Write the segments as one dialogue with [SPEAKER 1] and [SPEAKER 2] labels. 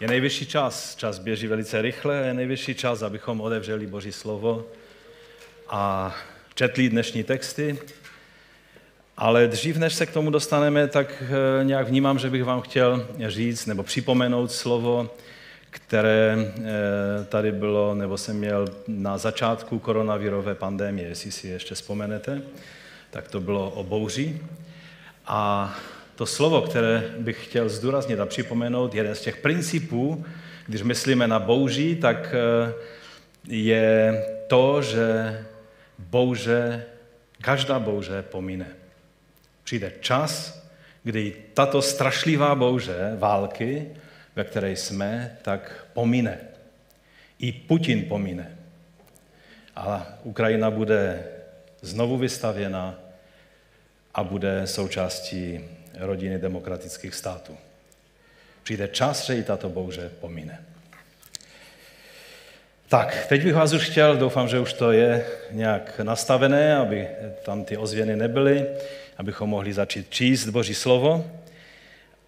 [SPEAKER 1] Je nejvyšší čas, čas běží velice rychle, je nejvyšší čas, abychom otevřeli Boží slovo a četli dnešní texty. Ale dřív, než se k tomu dostaneme, tak eh, nějak vnímám, že bych vám chtěl říct nebo připomenout slovo, které eh, tady bylo, nebo jsem měl na začátku koronavirové pandemie, jestli si ještě vzpomenete, tak to bylo o bouři. A to slovo, které bych chtěl zdůraznit a připomenout, jeden z těch principů, když myslíme na bouří, tak eh, je to, že bouře, každá bouře pomine. Přijde čas, kdy tato strašlivá bouře války, ve které jsme, tak pomine. I Putin pomine. A Ukrajina bude znovu vystavěna a bude součástí rodiny demokratických států. Přijde čas, že i tato bouře pomine. Tak, teď bych vás už chtěl, doufám, že už to je nějak nastavené, aby tam ty ozvěny nebyly, abychom mohli začít číst Boží slovo.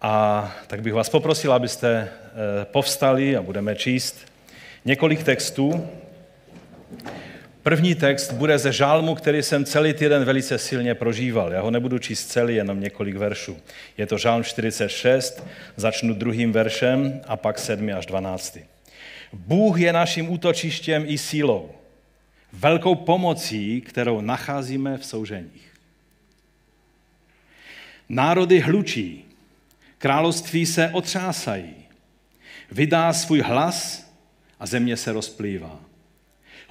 [SPEAKER 1] A tak bych vás poprosil, abyste eh, povstali a budeme číst několik textů. První text bude ze žálmu, který jsem celý týden velice silně prožíval. Já ho nebudu číst celý, jenom několik veršů. Je to žálm 46, začnu druhým veršem a pak 7 až 12. Bůh je naším útočištěm i sílou, velkou pomocí, kterou nacházíme v souženích. Národy hlučí, království se otřásají, vydá svůj hlas a země se rozplývá.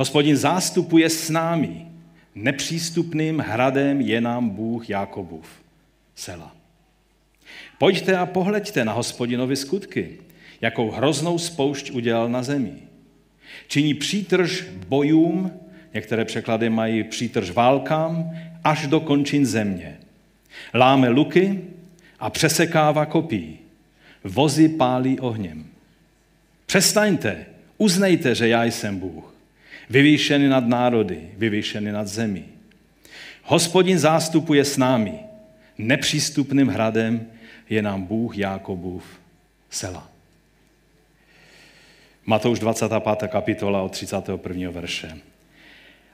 [SPEAKER 1] Hospodin zástupuje s námi, nepřístupným hradem je nám Bůh Jakobův. Sela. Pojďte a pohleďte na hospodinovi skutky, jakou hroznou spoušť udělal na zemi. Činí přítrž bojům, některé překlady mají přítrž válkám, až do končin země. Láme luky a přesekává kopí. Vozy pálí ohněm. Přestaňte, uznejte, že já jsem Bůh. Vyvýšený nad národy, vyvýšený nad zemí. Hospodin zástupuje s námi. Nepřístupným hradem je nám Bůh Jákobův sela. Matouš 25. kapitola od 31. verše.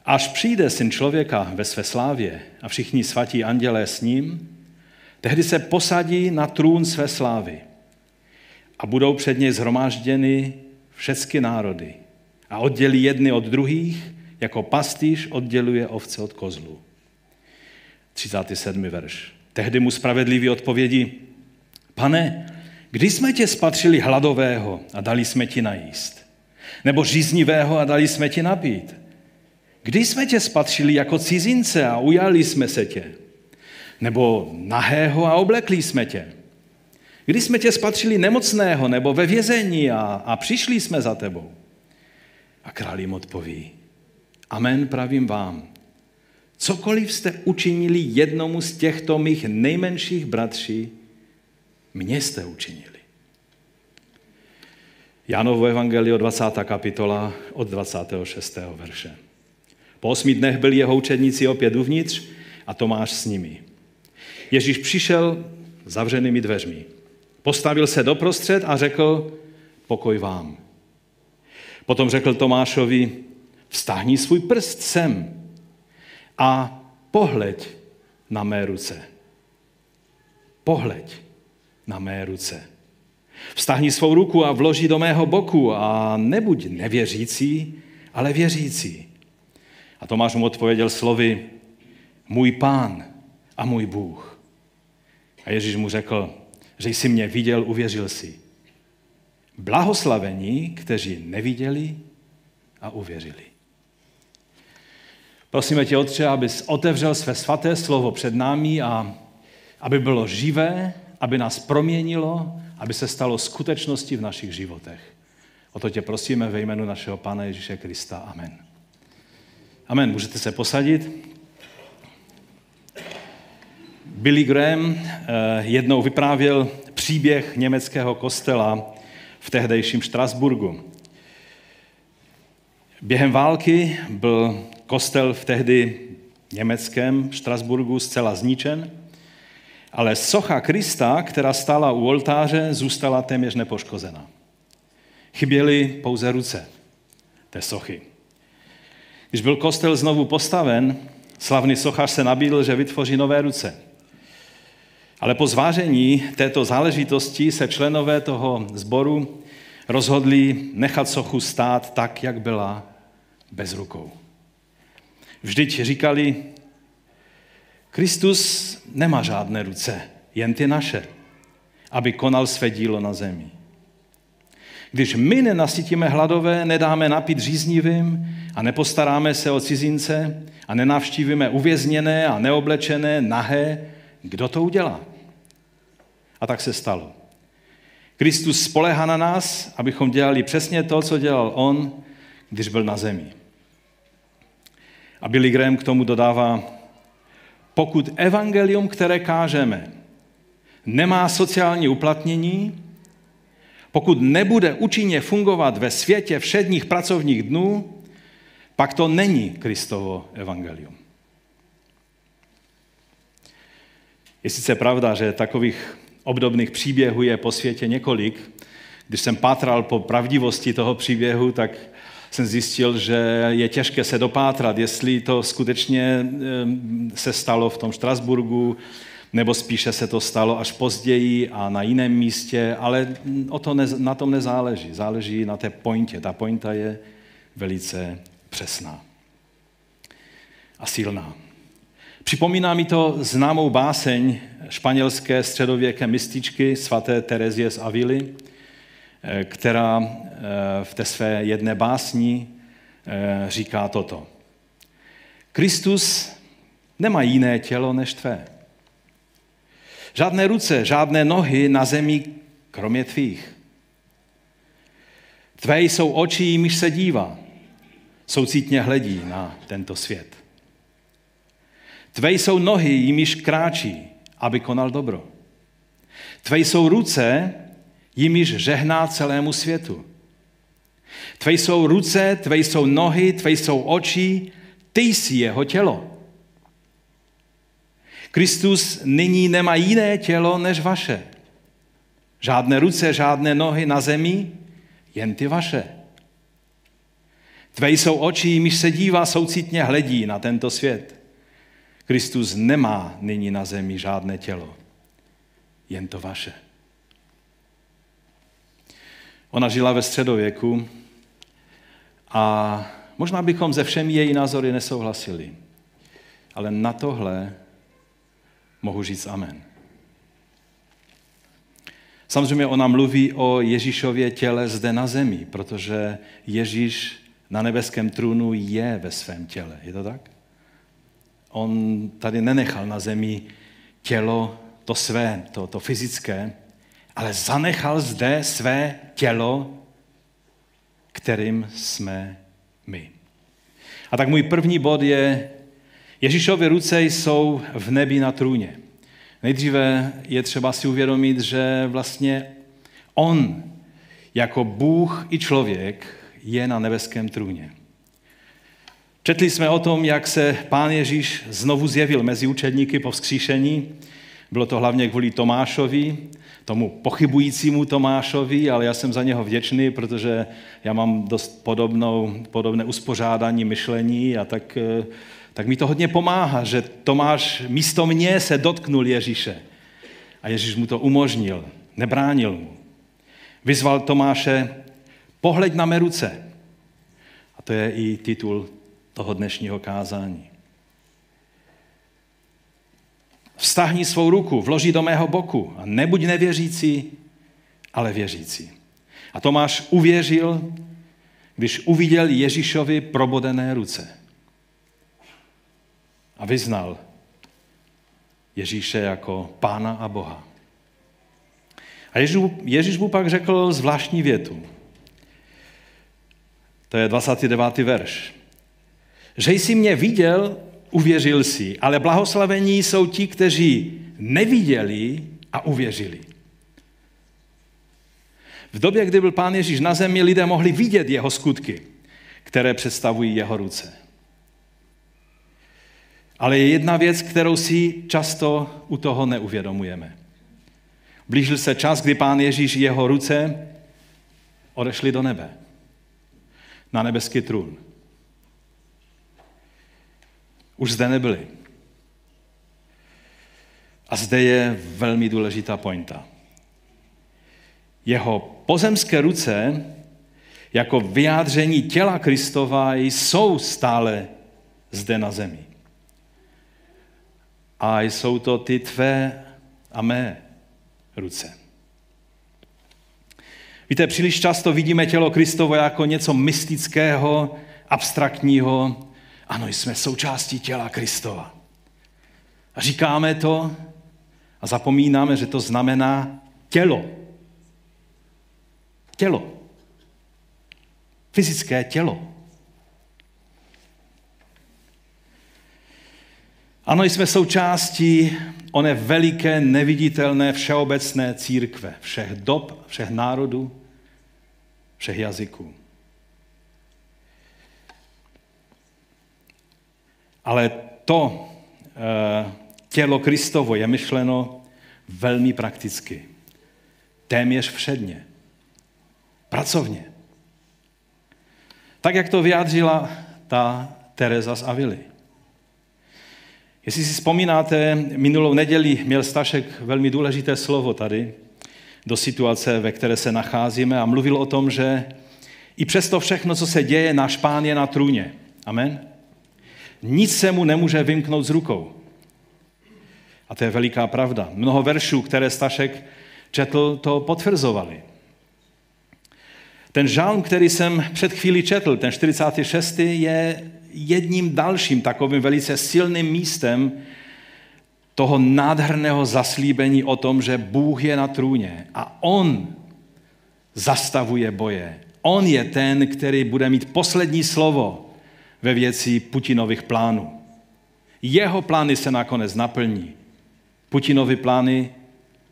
[SPEAKER 1] Až přijde syn člověka ve své slávě a všichni svatí andělé s ním, tehdy se posadí na trůn své slávy a budou před něj zhromážděny všechny národy a oddělí jedny od druhých, jako pastýř odděluje ovce od kozlu. 37. verš. Tehdy mu spravedlivý odpovědí, pane, Kdy jsme tě spatřili hladového a dali jsme ti najíst? Nebo žíznivého a dali jsme ti napít? Kdy jsme tě spatřili jako cizince a ujali jsme se tě? Nebo nahého a oblekli jsme tě? Kdy jsme tě spatřili nemocného nebo ve vězení a, a přišli jsme za tebou? A král jim odpoví, amen pravím vám, cokoliv jste učinili jednomu z těchto mých nejmenších bratří, mě jste učinili. Jánovo evangeliu 20. kapitola od 26. verše. Po osmi dnech byli jeho učedníci opět uvnitř a Tomáš s nimi. Ježíš přišel zavřenými dveřmi. Postavil se doprostřed a řekl, pokoj vám. Potom řekl Tomášovi, vstáhni svůj prst sem a pohleď na mé ruce. Pohleď na mé ruce. Vstáhni svou ruku a vloží do mého boku a nebuď nevěřící, ale věřící. A Tomáš mu odpověděl slovy, můj pán a můj Bůh. A Ježíš mu řekl, že jsi mě viděl, uvěřil si. Blahoslavení, kteří neviděli a uvěřili. Prosíme tě, Otče, abys otevřel své svaté slovo před námi a aby bylo živé aby nás proměnilo, aby se stalo skutečností v našich životech. O to tě prosíme ve jménu našeho Pána Ježíše Krista. Amen. Amen. Můžete se posadit. Billy Graham eh, jednou vyprávěl příběh německého kostela v tehdejším Štrasburgu. Během války byl kostel v tehdy německém Štrasburgu zcela zničen ale socha Krista, která stála u oltáře, zůstala téměř nepoškozena. Chyběly pouze ruce té sochy. Když byl kostel znovu postaven, slavný sochař se nabídl, že vytvoří nové ruce. Ale po zvážení této záležitosti se členové toho sboru rozhodli nechat sochu stát tak, jak byla, bez rukou. Vždyť říkali, Kristus nemá žádné ruce, jen ty naše, aby konal své dílo na zemi. Když my nenasytíme hladové, nedáme napít říznivým a nepostaráme se o cizince a nenavštívíme uvězněné a neoblečené, nahé, kdo to udělá? A tak se stalo. Kristus spolehá na nás, abychom dělali přesně to, co dělal on, když byl na zemi. A Billy Graham k tomu dodává, pokud evangelium, které kážeme, nemá sociální uplatnění, pokud nebude účinně fungovat ve světě všedních pracovních dnů, pak to není Kristovo evangelium. Je sice pravda, že takových obdobných příběhů je po světě několik. Když jsem pátral po pravdivosti toho příběhu, tak jsem zjistil, že je těžké se dopátrat, jestli to skutečně se stalo v tom Štrasburgu, nebo spíše se to stalo až později a na jiném místě, ale o to ne, na tom nezáleží. Záleží na té pointě. Ta pointa je velice přesná a silná. Připomíná mi to známou báseň španělské středověké mističky svaté Terezie z Avily, eh, která eh, v té své jedné básni eh, říká toto. Kristus nemá jiné tělo než tvé. Žádné ruce, žádné nohy na zemi, kromě tvých. Tvé jsou oči, jimiž se dívá, soucitně hledí na tento svět. Tvé jsou nohy, jimiž kráčí, aby konal dobro. Tvé jsou ruce, jimiž žehná celému světu. Tvé jsou ruce, tvé jsou nohy, tvé jsou oči, ty jsi jeho tělo. Kristus nyní nemá jiné tělo než vaše. Žádné ruce, žádné nohy na zemi, jen ty vaše. Tvé jsou oči, jimiž se dívá, soucitně hledí na tento svět. Kristus nemá nyní na zemi žádné tělo, jen to vaše. Ona žila ve středověku a možná bychom ze všemi její názory nesouhlasili, ale na tohle mohu říct amen. Samozřejmě ona mluví o Ježíšově těle zde na zemi, protože Ježíš na nebeském trůnu je ve svém těle. Je to tak? On tady nenechal na zemi tělo, to své, to, to fyzické, ale zanechal zde své tělo, kterým jsme my. A tak můj první bod je, Ježíšovy ruce jsou v nebi na trůně. Nejdříve je třeba si uvědomit, že vlastně on jako Bůh i člověk je na nebeském trůně. Četli jsme o tom, jak se pán Ježíš znovu zjevil mezi učedníky po vzkříšení. Bylo to hlavně kvůli Tomášovi, tomu pochybujícímu Tomášovi, ale já jsem za něho vděčný, protože já mám dost podobnou, podobné uspořádání myšlení a tak, eh, tak mi to hodně pomáhá, že Tomáš místo mě se dotknul Ježíše. A Ježíš mu to umožnil, nebránil mu. Vyzval Tomáše, pohleď na mé ruce. A to je i titul toho dnešního kázání. Vstahni svou ruku, vloží do mého boku a nebuď nevěřící, ale věřící. A Tomáš uvěřil, když uviděl Ježíšovi probodené ruce. A vyznal Ježíše jako pána a Boha. A Ježíš mu pak řekl zvláštní větu. To je 29. verš. Že jsi mě viděl, uvěřil si, ale blahoslavení jsou ti, kteří neviděli a uvěřili. V době, kdy byl pán Ježíš na zemi, lidé mohli vidět jeho skutky, které představují jeho ruce. Ale je jedna věc, kterou si často u toho neuvědomujeme. Blížil se čas, kdy pán Ježíš jeho ruce odešli do nebe, na nebeský trůn. Už zde nebyli. A zde je velmi důležitá pointa. Jeho pozemské ruce jako vyjádření těla Kristova jsou stále zde na zemi. A jsou to ty tvé a mé ruce. Víte, příliš často vidíme tělo Kristovo jako něco mystického, abstraktního. Ano, jsme součástí těla Kristova. A říkáme to a zapomínáme, že to znamená tělo. Tělo. Fyzické tělo. Ano, jsme součástí oné veliké, neviditelné, všeobecné církve, všech dob, všech národů, všech jazyků. Ale to e, tělo Kristovo je myšleno velmi prakticky. Téměř všedně. Pracovně. Tak, jak to vyjádřila ta Teresa z Avily. Jestli si vzpomínáte, minulou neděli měl Stašek velmi důležité slovo tady do situace, ve které se nacházíme a mluvil o tom, že i přesto všechno, co se děje, náš pán je na trůně. Amen? Nic se mu nemůže vymknout z rukou. A to je veliká pravda. Mnoho veršů, které Stašek četl, to potvrzovali. Ten žálm, který jsem před chvílí četl, ten 46. je jedním dalším takovým velice silným místem toho nádherného zaslíbení o tom, že Bůh je na trůně a On zastavuje boje. On je ten, který bude mít poslední slovo ve věci Putinových plánů. Jeho plány se nakonec naplní. Putinovy plány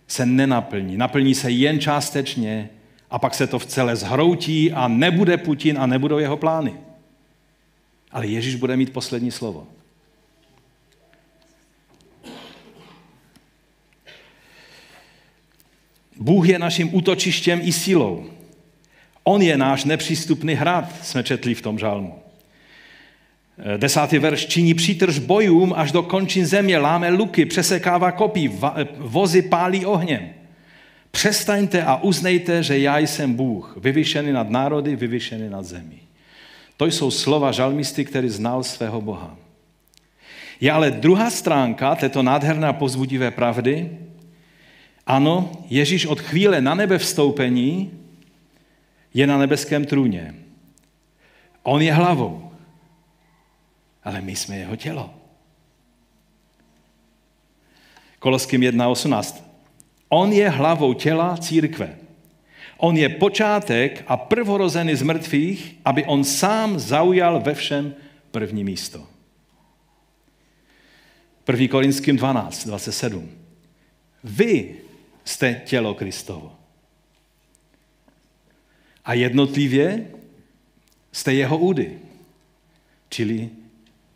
[SPEAKER 1] se nenaplní. Naplní se jen částečně a pak se to v celé zhroutí a nebude Putin a nebudou jeho plány. Ale Ježíš bude mít poslední slovo. Bůh je naším útočištěm i silou. On je náš nepřístupný hrad, jsme četli v tom žálmu. Desátý verš činí přítrž bojům až do končin země, láme luky, přesekává kopí, vozy pálí ohněm. Přestaňte a uznejte, že já jsem Bůh, vyvyšený nad národy, vyvyšený nad zemí. To jsou slova žalmisty, který znal svého Boha. Je ale druhá stránka této nádherné a pozbudivé pravdy. Ano, Ježíš od chvíle na nebe vstoupení je na nebeském trůně. On je hlavou, ale my jsme jeho tělo. Koloským 1.18. On je hlavou těla církve. On je počátek a prvorozený z mrtvých, aby on sám zaujal ve všem první místo. 1. Korinským 12, 27. Vy jste tělo Kristovo. A jednotlivě jste jeho údy, čili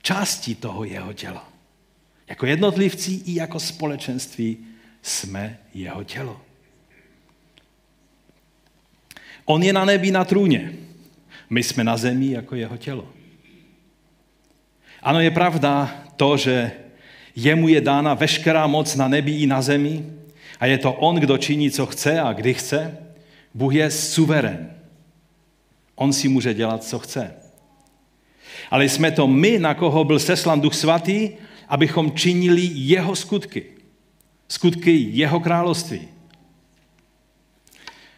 [SPEAKER 1] částí toho jeho těla. Jako jednotlivci i jako společenství jsme jeho tělo. On je na nebi na trůně. My jsme na zemi jako jeho tělo. Ano, je pravda to, že jemu je dána veškerá moc na nebi i na zemi a je to on, kdo činí, co chce a kdy chce. Bůh je suverén. On si může dělat, co chce. Ale jsme to my, na koho byl seslan Duch Svatý, abychom činili jeho skutky. Skutky jeho království.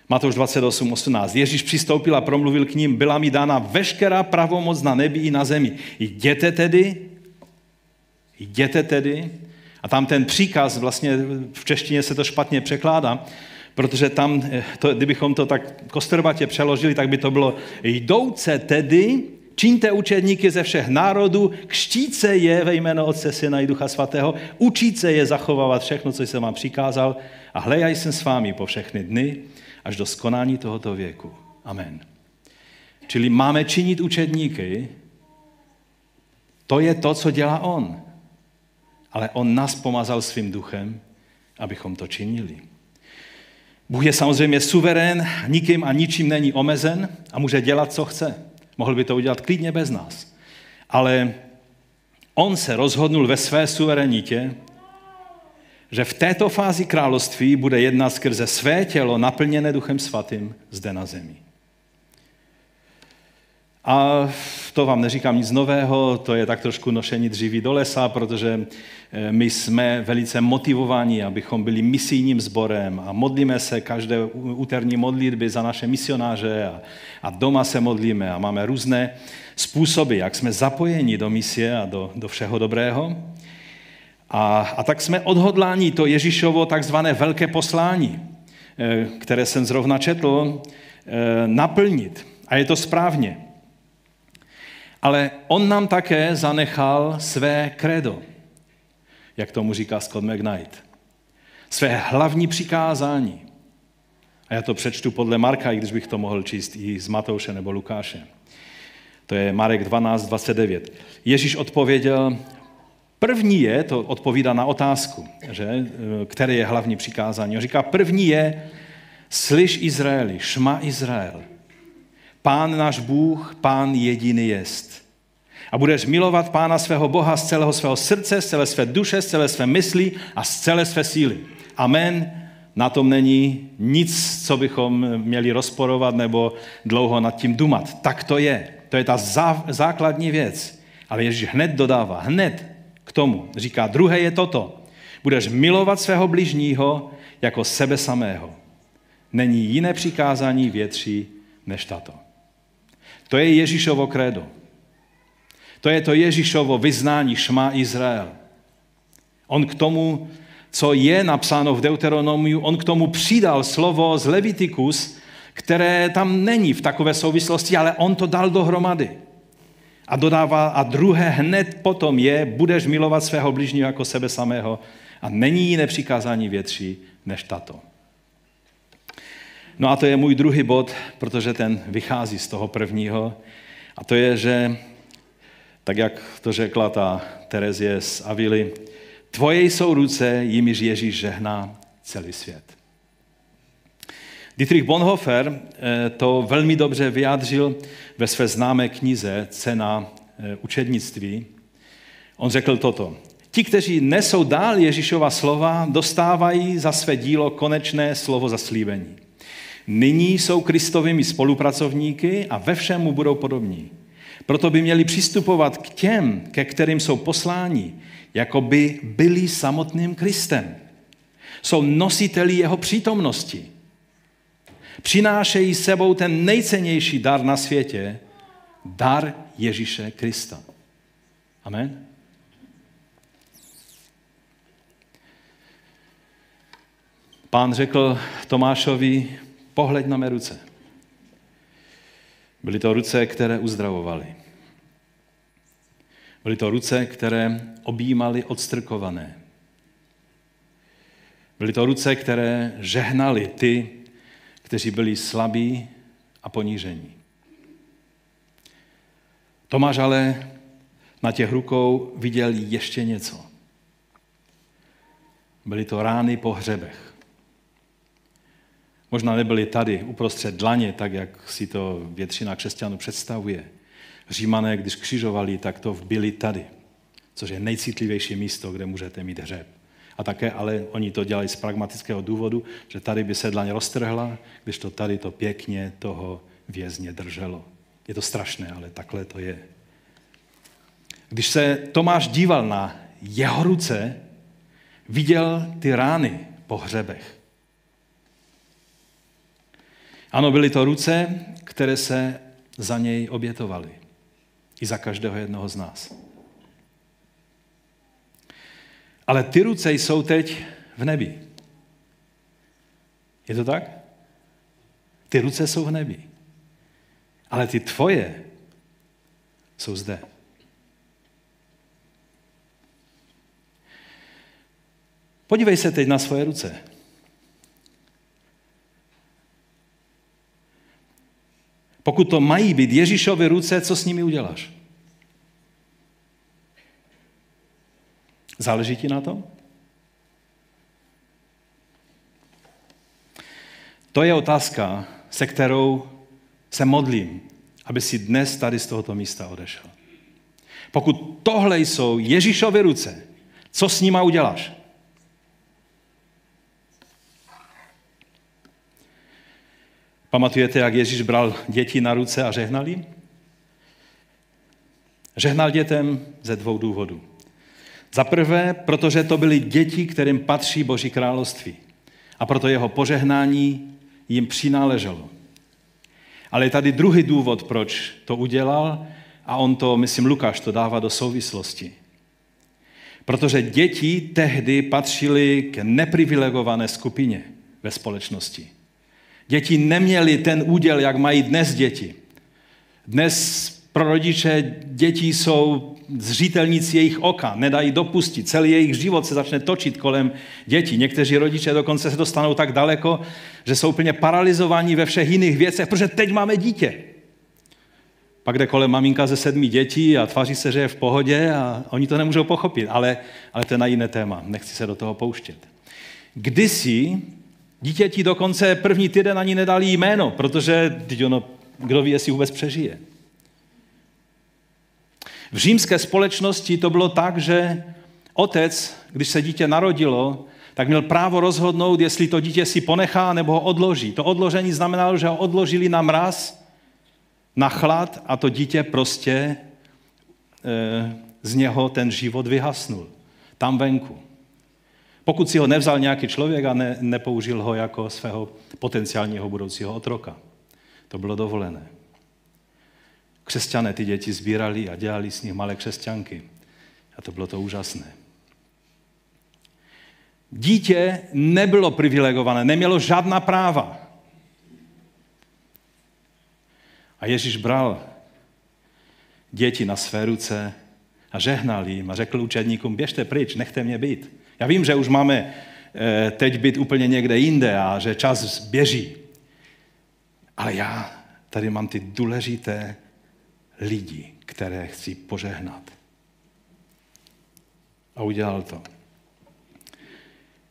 [SPEAKER 1] Matouš 28, 18. Ježíš přistoupil a promluvil k ním, byla mi dána veškerá pravomoc na nebi i na zemi. Jděte tedy, jděte tedy, a tam ten příkaz, vlastně v češtině se to špatně překládá, protože tam, eh, to, kdybychom to tak kostrbatě přeložili, tak by to bylo jdouce tedy, čiňte učedníky ze všech národů, kštíce je ve jméno Otce, Syna i Ducha Svatého, učíce je zachovávat všechno, co jsem vám přikázal a hlejaj jsem s vámi po všechny dny až do skonání tohoto věku. Amen. Čili máme činit učedníky, to je to, co dělá On. Ale On nás pomazal svým duchem, abychom to činili. Bůh je samozřejmě suverén, nikým a ničím není omezen a může dělat, co chce. Mohl by to udělat klidně bez nás. Ale on se rozhodnul ve své suverenitě, že v této fázi království bude jednat skrze své tělo naplněné Duchem Svatým zde na zemi. A to vám neříkám nic nového, to je tak trošku nošení dříví do lesa, protože eh, my jsme velice motivováni, abychom byli misijním sborem a modlíme se každé úterní modlitby za naše misionáře a, a doma se modlíme a máme různé způsoby, jak jsme zapojeni do misie a do, do všeho dobrého. A, a tak jsme odhodláni to Ježíšovo takzvané velké poslání, eh, které jsem zrovna četl, eh, naplnit. A je to správně. Ale on nám také zanechal své kredo, jak tomu říká Scott McKnight. Své hlavní přikázání. A já to přečtu podle Marka, i když bych to mohl číst i z Matouše nebo Lukáše. To je Marek 12, 29. Ježíš odpověděl, první je, to odpovídá na otázku, že, které je hlavní přikázání. On říká, první je, slyš Izraeli, šma Izrael, Pán náš Bůh, Pán jediný jest. A budeš milovat Pána svého Boha z celého svého srdce, z celé své duše, z celé své mysli a z celé své síly. Amen. Na tom není nic, co bychom měli rozporovat nebo dlouho nad tím dumat. Tak to je. To je ta základní věc. Ale Ježíš hned dodává, hned k tomu. Říká, druhé je toto. Budeš milovat svého bližního jako sebe samého. Není jiné přikázání větší než tato. To je Ježíšovo krédo. To je to Ježíšovo vyznání Šma Izrael. On k tomu, co je napsáno v Deuteronomiu, on k tomu přidal slovo z Levitikus, které tam není v takové souvislosti, ale on to dal dohromady. A dodává, a druhé hned potom je, budeš milovat svého bližního jako sebe samého a není jiné přikázání větší než tato. No a to je můj druhý bod, protože ten vychází z toho prvního. A to je, že, tak jak to řekla ta Terezie z Avily, tvoje jsou ruce, jimiž Ježíš žehná celý svět. Dietrich Bonhoeffer eh, to velmi dobře vyjádřil ve své známé knize Cena eh, učednictví. On řekl toto. Ti, kteří nesou dál Ježíšova slova, dostávají za své dílo konečné slovo zaslíbení. Nyní jsou Kristovými spolupracovníky a ve všem mu budou podobní. Proto by měli přistupovat k těm, ke kterým jsou posláni, jako by byli samotným Kristem. Jsou nositeli jeho přítomnosti. Přinášejí sebou ten nejcennější dar na světě, dar Ježíše Krista. Amen. Pán řekl Tomášovi, Pohleď na mé ruce. Byly to ruce, které uzdravovaly. Byly to ruce, které objímaly odstrkované. Byly to ruce, které žehnali ty, kteří byli slabí a ponížení. Tomáš ale na těch rukou viděl ještě něco. Byly to rány po hřebech. Možná nebyli tady uprostřed dlaně, tak jak si to většina křesťanů představuje. Římané, když křižovali, tak to byli tady, což je nejcitlivější místo, kde můžete mít hřeb. A také, ale oni to dělají z pragmatického důvodu, že tady by se dlaň roztrhla, když to tady to pěkně toho vězně drželo. Je to strašné, ale takhle to je. Když se Tomáš díval na jeho ruce, viděl ty rány po hřebech. Ano, byly to ruce, které se za něj obětovaly. I za každého jednoho z nás. Ale ty ruce jsou teď v nebi. Je to tak? Ty ruce jsou v nebi. Ale ty tvoje jsou zde. Podívej se teď na svoje ruce. Pokud to mají být Ježíšovy ruce, co s nimi uděláš? Záleží ti na tom? To je otázka, se kterou se modlím, aby si dnes tady z tohoto místa odešel. Pokud tohle jsou Ježíšovy ruce, co s nima uděláš? Pamatujete, jak Ježíš bral děti na ruce a žehnal jim? Žehnal dětem ze dvou důvodů. Za prvé, protože to byly děti, kterým patří Boží království. A proto jeho požehnání jim přináleželo. Ale je tady druhý důvod, proč to udělal, a on to, myslím, Lukáš to dává do souvislosti. Protože děti tehdy patřily k neprivilegované skupině ve společnosti. Děti neměly ten úděl, jak mají dnes děti. Dnes pro rodiče děti jsou zřitelníci jejich oka, nedají dopustit. Celý jejich život se začne točit kolem dětí. Někteří rodiče dokonce se dostanou tak daleko, že jsou úplně paralizovaní ve všech jiných věcech, protože teď máme dítě. Pak jde kolem maminka ze sedmi dětí a tváří se, že je v pohodě a oni to nemůžou pochopit, ale, ale to je na jiné téma, nechci se do toho pouštět. Kdysi dítěti dokonce první týden ani nedali jméno, protože ono, kdo ví, jestli vůbec přežije. V římské společnosti to bylo tak, že otec, když se dítě narodilo, tak měl právo rozhodnout, jestli to dítě si ponechá nebo ho odloží. To odložení znamenalo, že ho odložili na mraz, na chlad a to dítě prostě e, z něho ten život vyhasnul. Tam venku. Pokud si ho nevzal nějaký člověk a ne, nepoužil ho jako svého potenciálního budoucího otroka. To bylo dovolené. Křesťané ty děti sbírali a dělali s nich malé křesťanky. A to bylo to úžasné. Dítě nebylo privilegované, nemělo žádná práva. A Ježíš bral děti na své ruce a žehnal jim a řekl učedníkům, běžte pryč, nechte mě být. Já vím, že už máme eh, teď být úplně někde jinde a že čas běží. Ale já tady mám ty důležité lidi, které chci požehnat. A udělal to.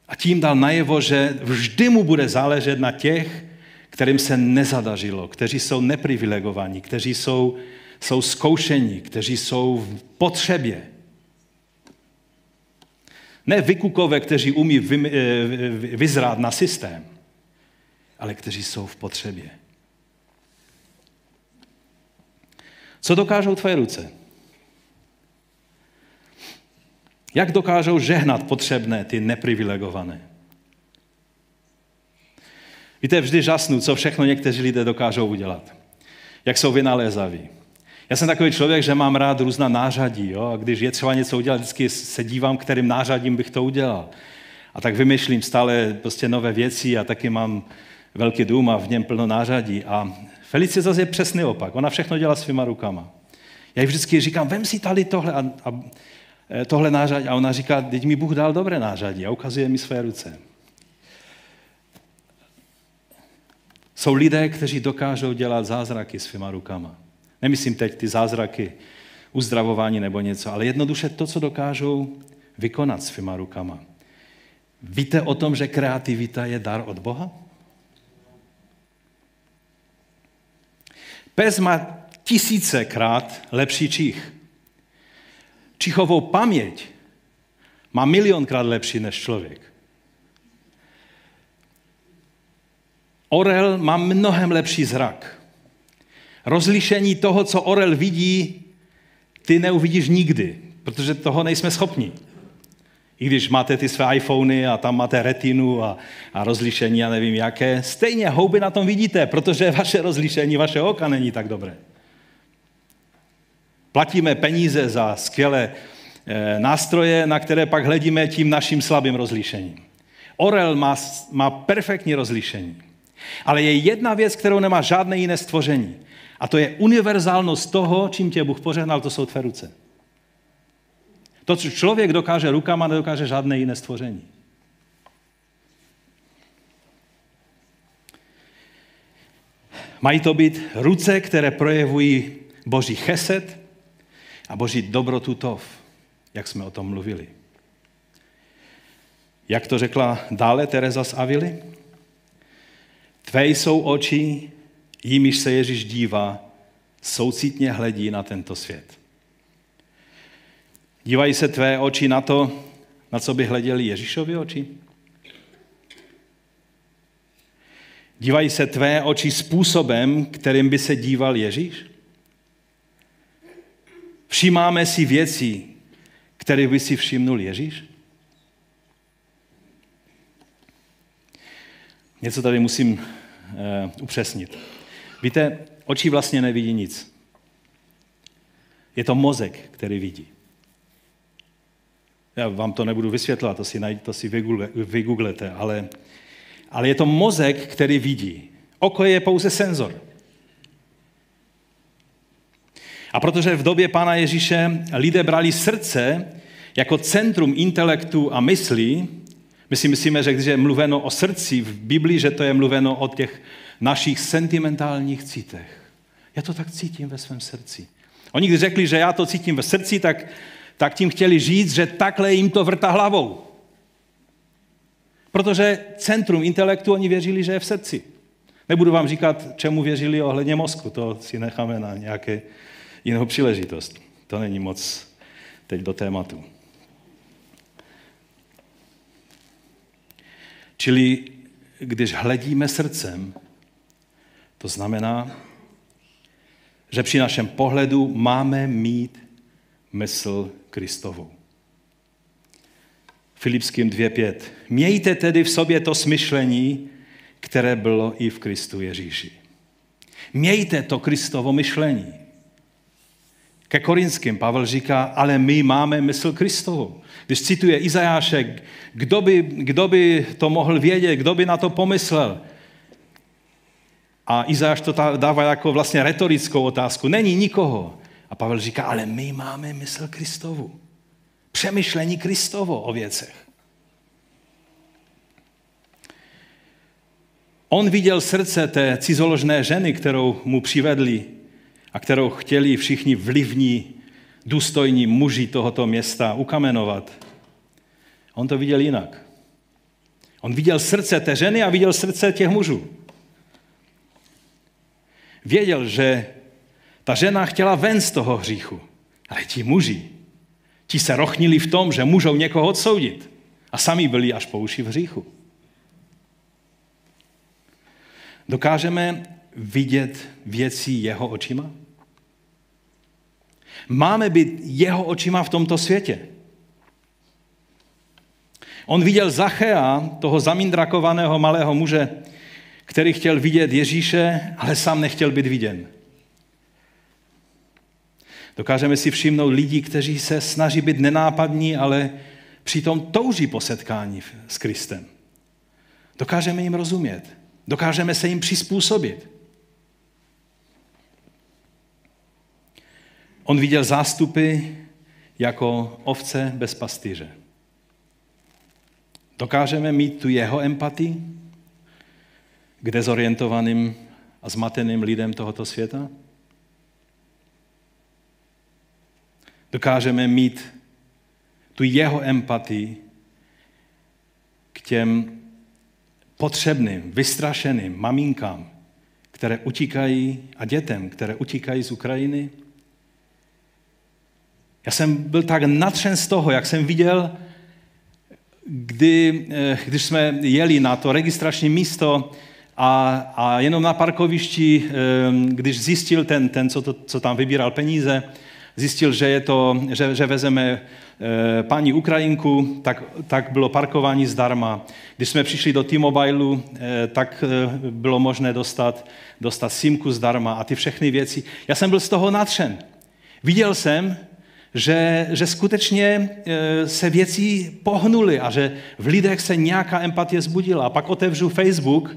[SPEAKER 1] A tím dal najevo, že vždy mu bude záležet na těch, kterým se nezadařilo, kteří jsou neprivilegovaní, kteří jsou, jsou zkoušení, kteří jsou v potřebě. Ne vykukové, kteří umí vyzrát na systém, ale kteří jsou v potřebě. Co dokážou tvoje ruce? Jak dokážou žehnat potřebné, ty neprivilegované? Víte, vždy žasnu, co všechno někteří lidé dokážou udělat. Jak jsou vynalézaví. Já jsem takový člověk, že mám rád různá nářadí. Jo? A když je třeba něco udělat, vždycky se dívám, kterým nářadím bych to udělal. A tak vymýšlím stále prostě nové věci a taky mám velký dům a v něm plno nářadí. A Felicie zase je přesný opak. Ona všechno dělá svýma rukama. Já jí vždycky říkám, vem si tady tohle a, a e, tohle nářadí. A ona říká, teď mi Bůh dal dobré nářadí a ukazuje mi své ruce. Jsou lidé, kteří dokážou dělat zázraky svýma rukama. Nemyslím teď ty zázraky uzdravování nebo něco, ale jednoduše to, co dokážou vykonat svýma rukama. Víte o tom, že kreativita je dar od Boha? Pes má tisícekrát lepší čich. Čichovou paměť má milionkrát lepší než člověk. Orel má mnohem lepší zrak. Rozlišení toho, co orel vidí, ty neuvidíš nikdy, protože toho nejsme schopni. I když máte ty své iPhony a tam máte retinu a, a rozlišení a nevím jaké, stejně houby na tom vidíte, protože vaše rozlišení, vaše oka není tak dobré. Platíme peníze za skvělé e, nástroje, na které pak hledíme tím naším slabým rozlišením. Orel má, má perfektní rozlišení. Ale je jedna věc, kterou nemá žádné jiné stvoření. A to je univerzálnost toho, čím tě Bůh požehnal, to jsou tvé ruce. To, co člověk dokáže rukama, nedokáže žádné jiné stvoření. Mají to být ruce, které projevují boží cheset a boží dobrotu tov, jak jsme o tom mluvili. Jak to řekla dále Teresa z Avily? Tvé jsou oči, jimiž se Ježíš dívá, soucitně hledí na tento svět. Dívají se tvé oči na to, na co by hleděli Ježíšovi oči? Dívají se tvé oči způsobem, kterým by se díval Ježíš? Všímáme si věci, které by si všimnul Ježíš? Něco tady musím uh, upřesnit. Víte, oči vlastně nevidí nic. Je to mozek, který vidí. Já vám to nebudu vysvětlovat, to si, najít, to si vygooglete, ale, ale je to mozek, který vidí. Oko je pouze senzor. A protože v době Pána Ježíše lidé brali srdce jako centrum intelektu a myslí, my si myslíme, že když je mluveno o srdci v Biblii, že to je mluveno o těch našich sentimentálních cítech. Já to tak cítím ve svém srdci. Oni když řekli, že já to cítím ve srdci, tak, tak tím chtěli říct, že takhle jim to vrta hlavou. Protože centrum intelektu oni věřili, že je v srdci. Nebudu vám říkat, čemu věřili ohledně mozku, to si necháme na nějaké jinou příležitost. To není moc teď do tématu. Čili když hledíme srdcem, to znamená, že při našem pohledu máme mít mysl Kristovou. Filipským 2.5. Mějte tedy v sobě to smyšlení, které bylo i v Kristu Ježíši. Mějte to Kristovo myšlení. Ke Korinským Pavel říká, ale my máme mysl Kristovou. Když cituje Izajáše, kdo by, kdo by to mohl vědět, kdo by na to pomyslel? A Izajáš to dává jako vlastně retorickou otázku. Není nikoho. A Pavel říká, ale my máme mysl Kristovu. Přemýšlení Kristovo o věcech. On viděl srdce té cizoložné ženy, kterou mu přivedli a kterou chtěli všichni vlivní, důstojní muži tohoto města ukamenovat. On to viděl jinak. On viděl srdce té ženy a viděl srdce těch mužů. Věděl, že ta žena chtěla ven z toho hříchu, ale ti muži, ti se rochnili v tom, že můžou někoho odsoudit a sami byli až po uši v hříchu. Dokážeme vidět věci jeho očima? Máme být jeho očima v tomto světě. On viděl Zachea, toho zamindrakovaného malého muže, který chtěl vidět Ježíše, ale sám nechtěl být viděn. Dokážeme si všimnout lidí, kteří se snaží být nenápadní, ale přitom touží po setkání s Kristem. Dokážeme jim rozumět. Dokážeme se jim přizpůsobit. On viděl zástupy jako ovce bez pastýře. Dokážeme mít tu jeho empatii k dezorientovaným a zmateným lidem tohoto světa? Dokážeme mít tu jeho empatii k těm potřebným, vystrašeným maminkám, které utíkají, a dětem, které utíkají z Ukrajiny? Já jsem byl tak natřen z toho, jak jsem viděl, kdy, eh, když jsme jeli na to registrační místo a, a jenom na parkovišti, eh, když zjistil ten, ten co, to, co tam vybíral peníze, zjistil, že, je to, že, že vezeme eh, paní Ukrajinku, tak, tak bylo parkování zdarma. Když jsme přišli do T-Mobile, tak bylo možné dostat, dostat simku zdarma a ty všechny věci. Já jsem byl z toho natřen. Viděl jsem, že, že skutečně se věci pohnuly a že v lidech se nějaká empatie zbudila. A pak otevřu Facebook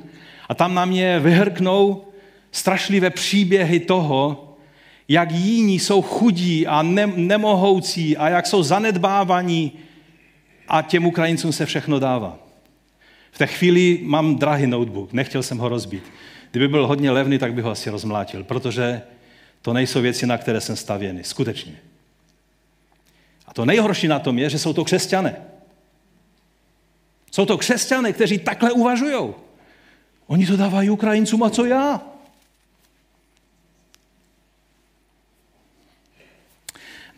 [SPEAKER 1] a tam na mě vyhrknou strašlivé příběhy toho, jak jiní jsou chudí a ne, nemohoucí a jak jsou zanedbávaní a těm Ukrajincům se všechno dává. V té chvíli mám drahý notebook, nechtěl jsem ho rozbít. Kdyby byl hodně levný, tak bych ho asi rozmlátil, protože to nejsou věci, na které jsem stavěný. Skutečně. A to nejhorší na tom je, že jsou to křesťané. Jsou to křesťané, kteří takhle uvažují. Oni to dávají Ukrajincům a co já?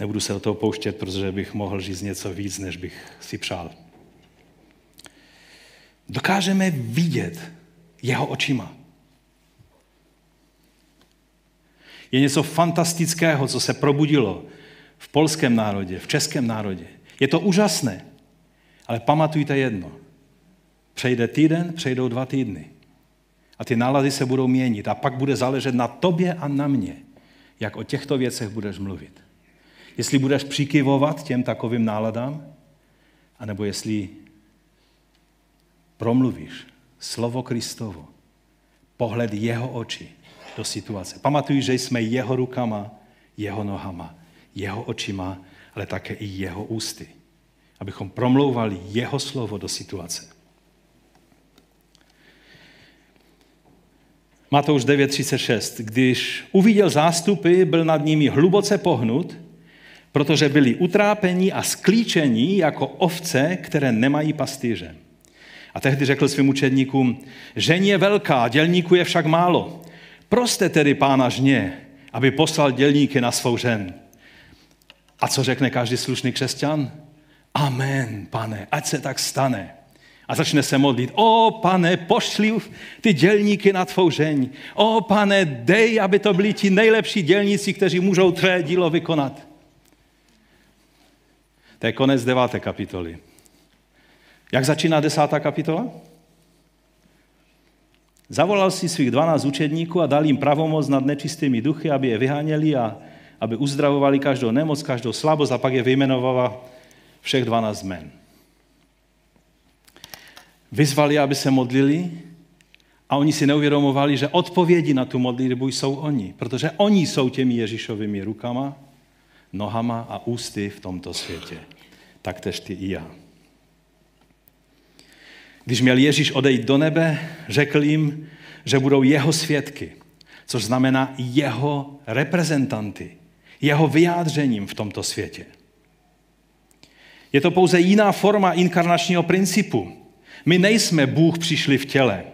[SPEAKER 1] Nebudu se o toho pouštět, protože bych mohl říct něco víc, než bych si přál. Dokážeme vidět jeho očima. Je něco fantastického, co se probudilo v polském národě, v českém národě. Je to úžasné, ale pamatujte jedno. Přejde týden, přejdou dva týdny. A ty nálady se budou měnit. A pak bude záležet na tobě a na mě, jak o těchto věcech budeš mluvit. Jestli budeš přikyvovat těm takovým náladám, anebo jestli promluvíš slovo Kristovo, pohled jeho oči do situace. Pamatuj, že jsme jeho rukama, jeho nohama, jeho očima, ale také i jeho ústy. Abychom promlouvali jeho slovo do situace. Matouš 9.36. Když uviděl zástupy, byl nad nimi hluboce pohnut, protože byli utrápení a sklíčení jako ovce, které nemají pastýře. A tehdy řekl svým učedníkům, žení je velká, dělníků je však málo. Proste tedy pána žně, aby poslal dělníky na svou žen. A co řekne každý slušný křesťan? Amen, pane, ať se tak stane. A začne se modlit. O pane, pošli ty dělníky na tvou žeň. O pane, dej, aby to byli ti nejlepší dělníci, kteří můžou tvé dílo vykonat. To je konec deváté kapitoly. Jak začíná desátá kapitola? Zavolal si svých 12 učedníků a dal jim pravomoc nad nečistými duchy, aby je vyháněli a aby uzdravovali každou nemoc, každou slabost a pak je vyjmenovala všech 12 men. Vyzvali, aby se modlili a oni si neuvědomovali, že odpovědi na tu modlitbu jsou oni, protože oni jsou těmi Ježíšovými rukama, nohama a ústy v tomto světě. Tak tež ty i já. Když měl Ježíš odejít do nebe, řekl jim, že budou jeho svědky, což znamená jeho reprezentanty, jeho vyjádřením v tomto světě. Je to pouze jiná forma inkarnačního principu. My nejsme Bůh přišli v těle.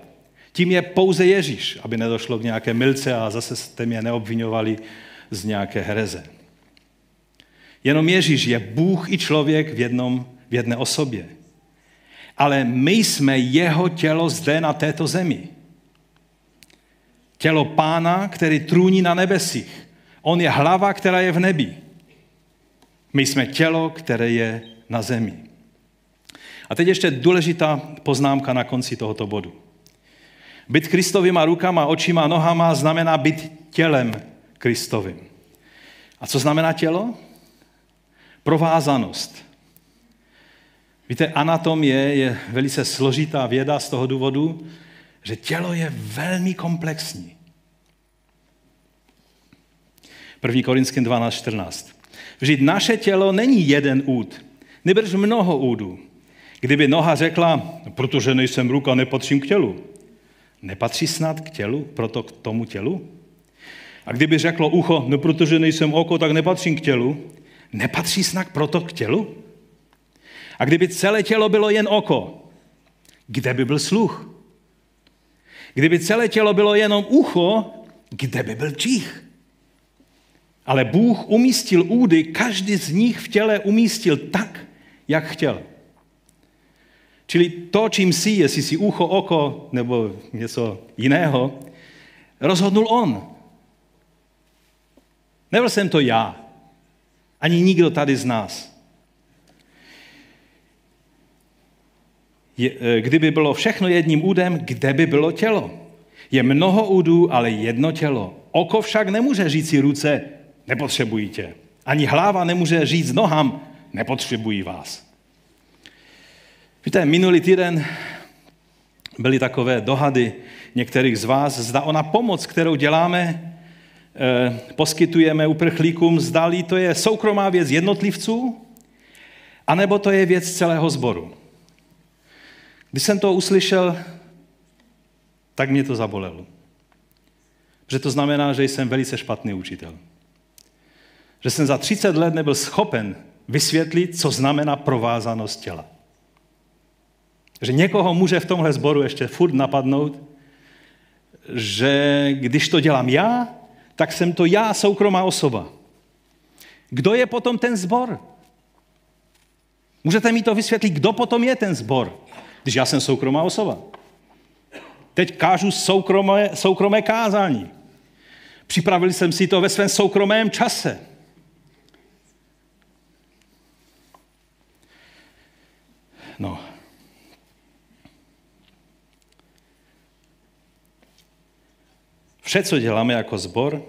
[SPEAKER 1] Tím je pouze Ježíš, aby nedošlo k nějaké milce a zase jste mě neobvinovali z nějaké hereze. Jenom Ježíš je Bůh i člověk v, jednom, v jedné osobě ale my jsme jeho tělo zde na této zemi. Tělo pána, který trůní na nebesích. On je hlava, která je v nebi. My jsme tělo, které je na zemi. A teď ještě důležitá poznámka na konci tohoto bodu. Být Kristovýma rukama, očima, nohama znamená být tělem Kristovým. A co znamená tělo? Provázanost. Víte, anatomie je velice složitá věda z toho důvodu, že tělo je velmi komplexní. 1. Korinským 12.14. Vždyť naše tělo není jeden úd, nebrž mnoho údů. Kdyby noha řekla, protože nejsem ruka, nepatřím k tělu. Nepatří snad k tělu, proto k tomu tělu? A kdyby řeklo ucho, no protože nejsem oko, tak nepatřím k tělu. Nepatří snad proto k tělu? A kdyby celé tělo bylo jen oko, kde by byl sluch? Kdyby celé tělo bylo jenom ucho, kde by byl čích? Ale Bůh umístil údy, každý z nich v těle umístil tak, jak chtěl. Čili to, čím jsi, jestli jsi ucho, oko nebo něco jiného, rozhodnul on. Nebyl jsem to já, ani nikdo tady z nás. E, kdyby bylo všechno jedním údem, kde by bylo tělo? Je mnoho údů, ale jedno tělo. Oko však nemůže říct si ruce, nepotřebují tě. Ani hlava nemůže říct nohám, nepotřebují vás. Víte, minulý týden byly takové dohady některých z vás, zda ona pomoc, kterou děláme, eh, poskytujeme uprchlíkům, zdali to je soukromá věc jednotlivců, anebo to je věc celého sboru. Když jsem to uslyšel, tak mě to zabolelo. Že to znamená, že jsem velice špatný učitel. Že jsem za 30 let nebyl schopen vysvětlit, co znamená provázanost těla. Že někoho může v tomhle sboru ještě furt napadnout,
[SPEAKER 2] že když to dělám já, tak jsem to já, soukromá osoba. Kdo je potom ten zbor? Můžete mi to vysvětlit, kdo potom je ten zbor, když já jsem soukromá osoba? Teď kážu soukromé, soukromé kázání. Připravil jsem si to ve svém soukromém čase. No. Vše, co děláme jako zbor,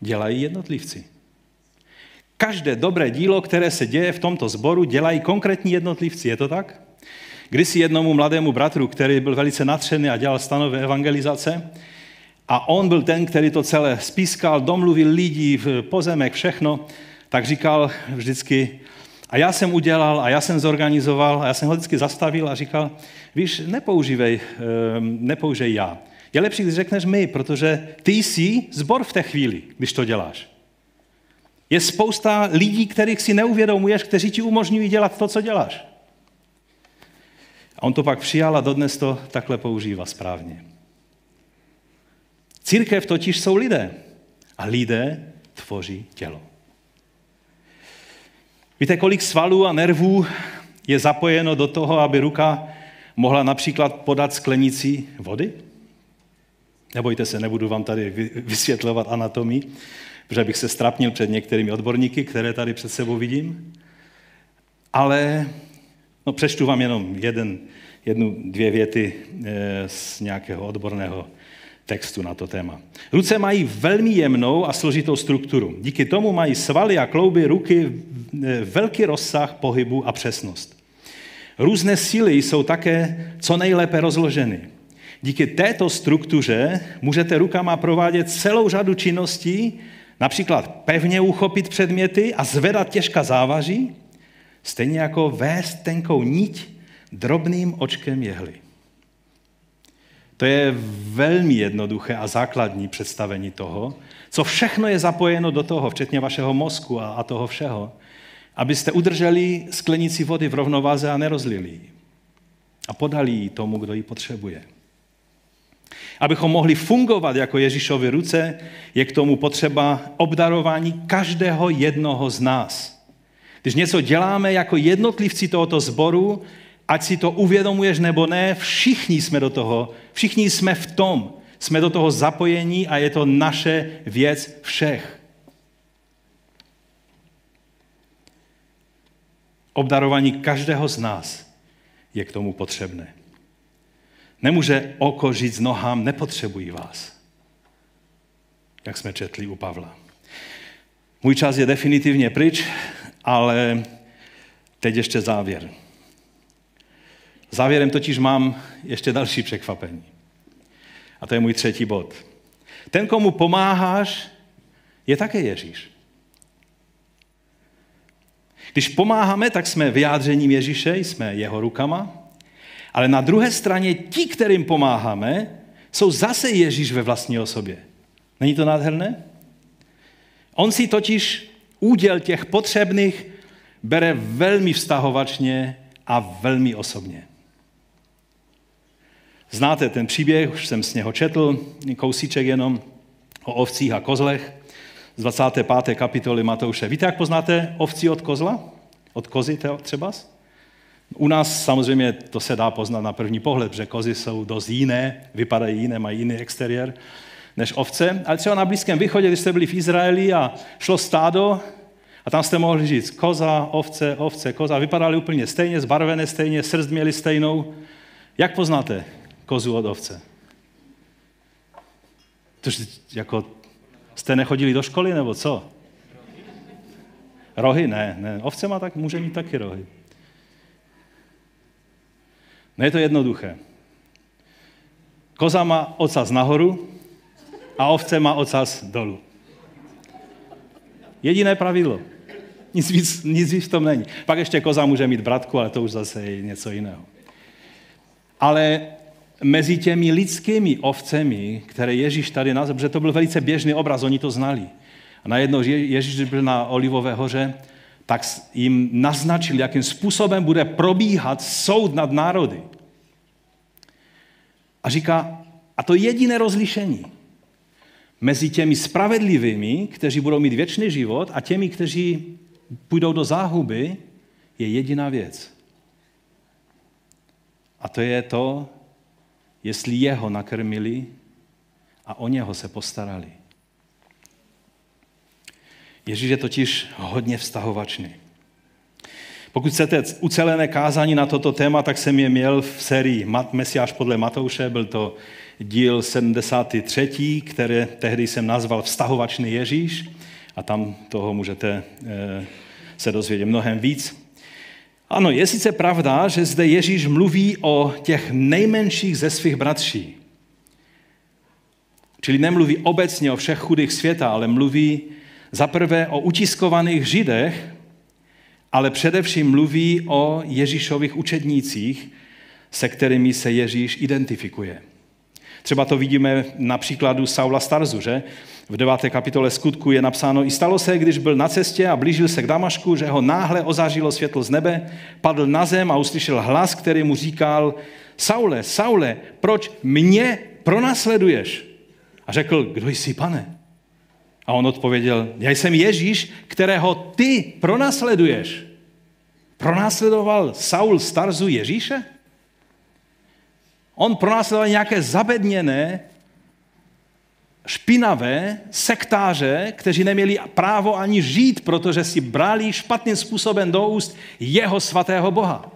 [SPEAKER 2] dělají jednotlivci. Každé dobré dílo, které se děje v tomto sboru, dělají konkrétní jednotlivci. Je to tak? Kdysi jednomu mladému bratru, který byl velice natřený a dělal stanové evangelizace, a on byl ten, který to celé spískal, domluvil lidi, pozemek, všechno, tak říkal vždycky, a já jsem udělal, a já jsem zorganizoval, a já jsem ho vždycky zastavil a říkal, víš, nepoužívej, ehm, nepoužij já. Je lepší, když řekneš my, protože ty jsi zbor v té chvíli, když to děláš. Je spousta lidí, kterých si neuvědomuješ, kteří ti umožňují dělat to, co děláš. A on to pak přijal a dodnes to takhle používá správně. Církev totiž jsou lidé a lidé tvoří tělo. Víte, kolik svalů a nervů je zapojeno do toho, aby ruka mohla například podat sklenici vody? Nebojte se, nebudu vám tady vysvětlovat anatomii, protože bych se strapnil před některými odborníky, které tady před sebou vidím. Ale no, přečtu vám jenom jeden, jednu, dvě věty eh, z nějakého odborného textu na to téma. Ruce mají velmi jemnou a složitou strukturu. Díky tomu mají svaly a klouby ruky eh, velký rozsah pohybu a přesnost. Různé síly jsou také co nejlépe rozloženy. Díky této struktuře můžete rukama provádět celou řadu činností, například pevně uchopit předměty a zvedat těžká závaží, stejně jako vést tenkou niť drobným očkem jehly. To je velmi jednoduché a základní představení toho, co všechno je zapojeno do toho, včetně vašeho mozku a, toho všeho, abyste udrželi sklenici vody v rovnováze a nerozlili ji. A podali ji tomu, kdo ji potřebuje. Abychom mohli fungovat jako Ježíšovy ruce, je k tomu potřeba obdarování každého jednoho z nás. Když něco děláme jako jednotlivci tohoto sboru, ať si to uvědomuješ nebo ne, všichni jsme do toho, všichni jsme v tom, jsme do toho zapojení a je to naše věc všech. Obdarování každého z nás je k tomu potřebné. Nemůže oko říct nohám, nepotřebují vás. Jak jsme četli u Pavla. Můj čas je definitivně pryč, ale teď ještě závěr. Závěrem totiž mám ještě další překvapení. A to je můj třetí bod. Ten, komu pomáháš, je také Ježíš. Když pomáháme, tak jsme vyjádřením Ježíše, jsme jeho rukama, ale na druhé straně ti, kterým pomáháme, jsou zase Ježíš ve vlastní osobě. Není to nádherné? On si totiž úděl těch potřebných bere velmi vztahovačně a velmi osobně. Znáte ten příběh, už jsem s něho četl, kousíček jenom o ovcích a kozlech z 25. kapitoly Matouše. Víte, jak poznáte ovci od kozla? Od kozy třeba? U nás samozřejmě to se dá poznat na první pohled, že kozy jsou dost jiné, vypadají jiné, mají jiný exteriér než ovce. Ale třeba na Blízkém východě, když jste byli v Izraeli a šlo stádo, a tam jste mohli říct koza, ovce, ovce, koza. Vypadaly úplně stejně, zbarvené stejně, srst měli stejnou. Jak poznáte kozu od ovce? Tož jako jste nechodili do školy, nebo co? Rohy? Ne, ne. Ovce má tak, může mít taky rohy. No je to jednoduché. Koza má ocas nahoru a ovce má ocas dolů. Jediné pravidlo. Nic víc, nic víc v tom není. Pak ještě koza může mít bratku, ale to už zase je něco jiného. Ale mezi těmi lidskými ovcemi, které Ježíš tady nazval, protože to byl velice běžný obraz, oni to znali. A najednou Ježíš byl na Olivové hoře, tak jim naznačil, jakým způsobem bude probíhat soud nad národy. A říká, A to jediné rozlišení mezi těmi spravedlivými, kteří budou mít věčný život, a těmi, kteří půjdou do záhuby, je jediná věc. A to je to, jestli jeho nakrmili a o něho se postarali. Ježíš je totiž hodně vztahovačný. Pokud chcete ucelené kázání na toto téma, tak jsem je měl v sérii Mesiáš podle Matouše, byl to díl 73., které tehdy jsem nazval Vztahovačný Ježíš a tam toho můžete eh, se dozvědět mnohem víc. Ano, je sice pravda, že zde Ježíš mluví o těch nejmenších ze svých bratří. Čili nemluví obecně o všech chudých světa, ale mluví zaprvé o utiskovaných židech, ale především mluví o Ježíšových učednících, se kterými se Ježíš identifikuje. Třeba to vidíme na příkladu Saula Starzu, že? V deváté kapitole skutku je napsáno, i stalo se, když byl na cestě a blížil se k Damašku, že ho náhle ozářilo světlo z nebe, padl na zem a uslyšel hlas, který mu říkal, Saule, Saule, proč mě pronásleduješ? A řekl, kdo jsi, pane? A on odpověděl, já jsem Ježíš, kterého ty pronásleduješ. Pronásledoval Saul Starzu Ježíše? On pronásledoval nějaké zabedněné, špinavé sektáře, kteří neměli právo ani žít, protože si brali špatným způsobem do úst jeho svatého Boha.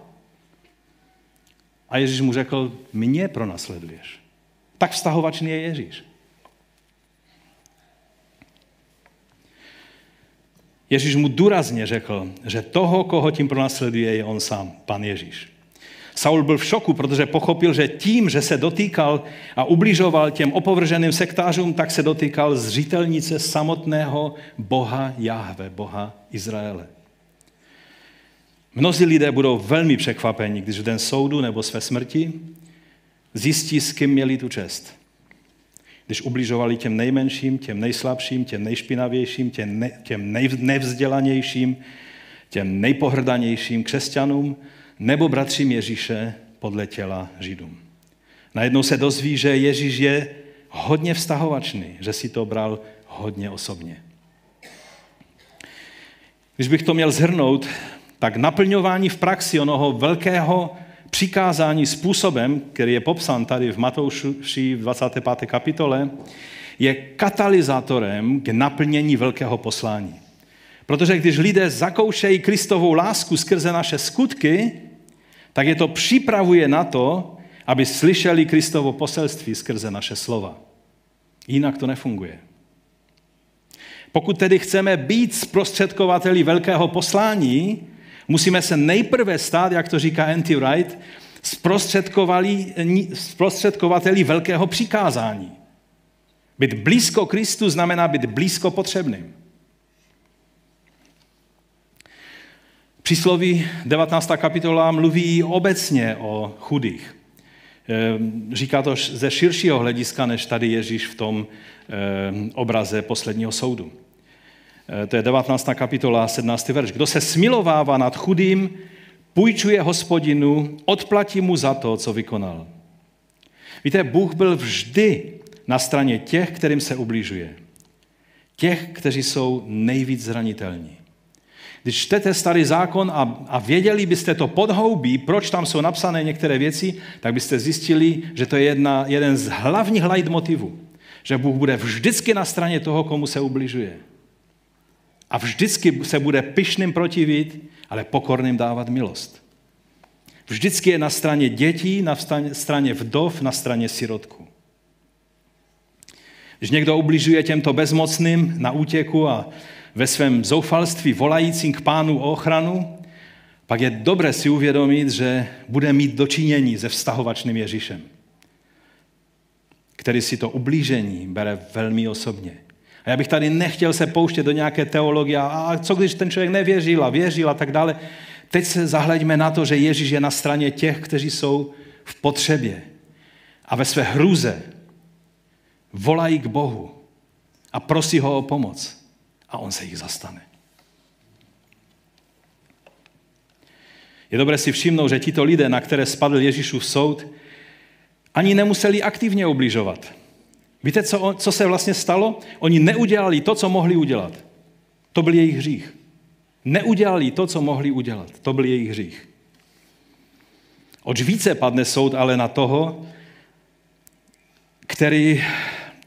[SPEAKER 2] A Ježíš mu řekl, mě pronásleduješ. Tak vztahovačný je Ježíš. Ježíš mu důrazně řekl, že toho, koho tím pronásleduje, je on sám, pan Ježíš. Saul byl v šoku, protože pochopil, že tím, že se dotýkal a ubližoval těm opovrženým sektářům, tak se dotýkal zřitelnice samotného Boha Jahve, Boha Izraele. Mnozí lidé budou velmi překvapeni, když v den soudu nebo své smrti zjistí, s kým měli tu čest. Když ubližovali těm nejmenším, těm nejslabším, těm nejšpinavějším, těm, ne, těm nejvzdělanějším, těm nejpohrdanějším křesťanům, nebo bratřím Ježíše podle těla Židům. Najednou se dozví, že Ježíš je hodně vztahovačný, že si to bral hodně osobně. Když bych to měl zhrnout, tak naplňování v praxi onoho velkého přikázání způsobem, který je popsán tady v Matouši v 25. kapitole, je katalyzátorem k naplnění velkého poslání. Protože když lidé zakoušejí Kristovou lásku skrze naše skutky, tak je to připravuje na to, aby slyšeli Kristovo poselství skrze naše slova. Jinak to nefunguje. Pokud tedy chceme být zprostředkovateli velkého poslání, musíme se nejprve stát, jak to říká N.T. Wright, zprostředkovateli velkého přikázání. Být blízko Kristu znamená být blízko potřebným. Přísloví 19. kapitola mluví obecně o chudých. Ehm, říká to ze širšího hlediska, než tady Ježíš v tom ehm, obraze posledního soudu. Ehm, to je 19. kapitola, 17. verš. Kdo se smilovává nad chudým, půjčuje hospodinu, odplatí mu za to, co vykonal. Víte, Bůh byl vždy na straně těch, kterým se ubližuje. Těch, kteří jsou nejvíc zranitelní. Když čtete starý zákon a, a věděli byste to podhoubí, proč tam jsou napsané některé věci, tak byste zjistili, že to je jedna, jeden z hlavních leitmotivů. Že Bůh bude vždycky na straně toho, komu se ubližuje. A vždycky se bude pyšným protivit, ale pokorným dávat milost. Vždycky je na straně dětí, na straně vdov, na straně sirotku. Když někdo ubližuje těmto bezmocným na útěku a ve svém zoufalství volajícím k pánu o ochranu, pak je dobré si uvědomit, že bude mít dočinění se vztahovačným Ježíšem, který si to ublížení bere velmi osobně. A já bych tady nechtěl se pouštět do nějaké teologie, a co když ten člověk nevěřil a věřil a tak dále. Teď se zahleďme na to, že Ježíš je na straně těch, kteří jsou v potřebě a ve své hruze volají k Bohu a prosí ho o pomoc a on se jich zastane. Je dobré si všimnout, že tito lidé, na které spadl Ježíšův soud, ani nemuseli aktivně ubližovat. Víte, co, co se vlastně stalo? Oni neudělali to, co mohli udělat. To byl jejich hřích. Neudělali to, co mohli udělat. To byl jejich hřích. Oč více padne soud ale na toho, který,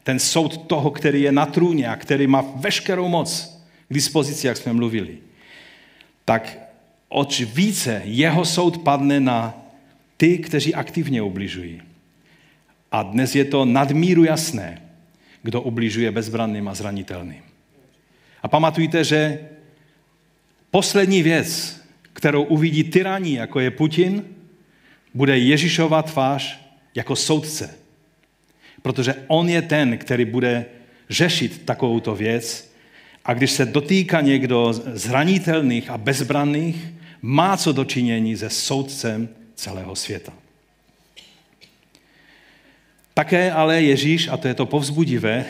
[SPEAKER 2] ten soud toho, který je na trůně a který má veškerou moc k dispozici, jak jsme mluvili, tak oč více jeho soud padne na ty, kteří aktivně ubližují. A dnes je to nadmíru jasné, kdo ubližuje bezbranným a zranitelným. A pamatujte, že poslední věc, kterou uvidí tyraní, jako je Putin, bude Ježíšova tvář jako soudce. Protože on je ten, který bude řešit takovouto věc a když se dotýká někdo zranitelných a bezbranných, má co dočinění se soudcem celého světa. Také ale Ježíš, a to je to povzbudivé,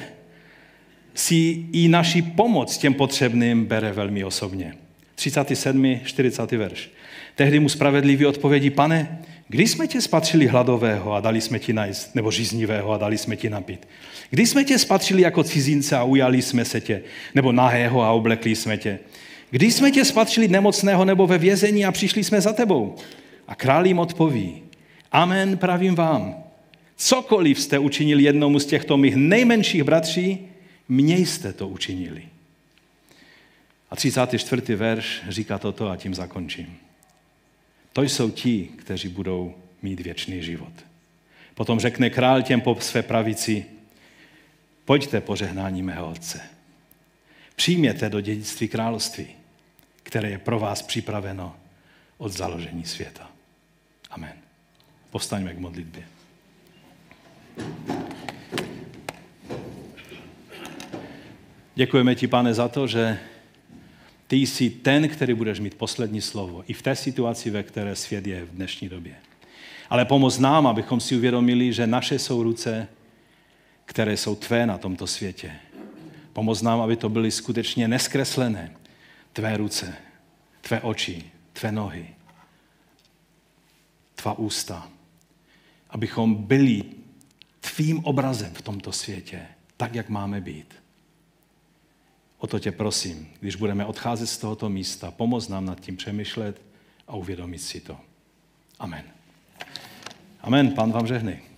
[SPEAKER 2] si i naši pomoc těm potřebným bere velmi osobně. 37. 40. verš. Tehdy mu spravedlivý odpovědí, pane, kdy jsme tě spatřili hladového a dali jsme ti najíst, nebo žíznivého a dali jsme ti napít? Kdy jsme tě spatřili jako cizince a ujali jsme se tě, nebo nahého a oblekli jsme tě? Kdy jsme tě spatřili nemocného nebo ve vězení a přišli jsme za tebou? A král jim odpoví, amen pravím vám, cokoliv jste učinili jednomu z těchto mých nejmenších bratří, mně jste to učinili. A 34. verš říká toto a tím zakončím. To jsou ti, kteří budou mít věčný život. Potom řekne král těm po své pravici, pojďte požehnání mého otce. Přijměte do dědictví království, které je pro vás připraveno od založení světa. Amen. Povstaňme k modlitbě. Děkujeme ti, pane, za to, že ty jsi ten, který budeš mít poslední slovo. I v té situaci, ve které svět je v dnešní době. Ale pomoz nám, abychom si uvědomili, že naše jsou ruce, které jsou tvé na tomto světě. Pomoz nám, aby to byly skutečně neskreslené tvé ruce, tvé oči, tvé nohy, tvá ústa. Abychom byli tvým obrazem v tomto světě, tak, jak máme být. O to tě prosím, když budeme odcházet z tohoto místa, pomoz nám nad tím přemýšlet a uvědomit si to. Amen. Amen. Pán vám žehnej.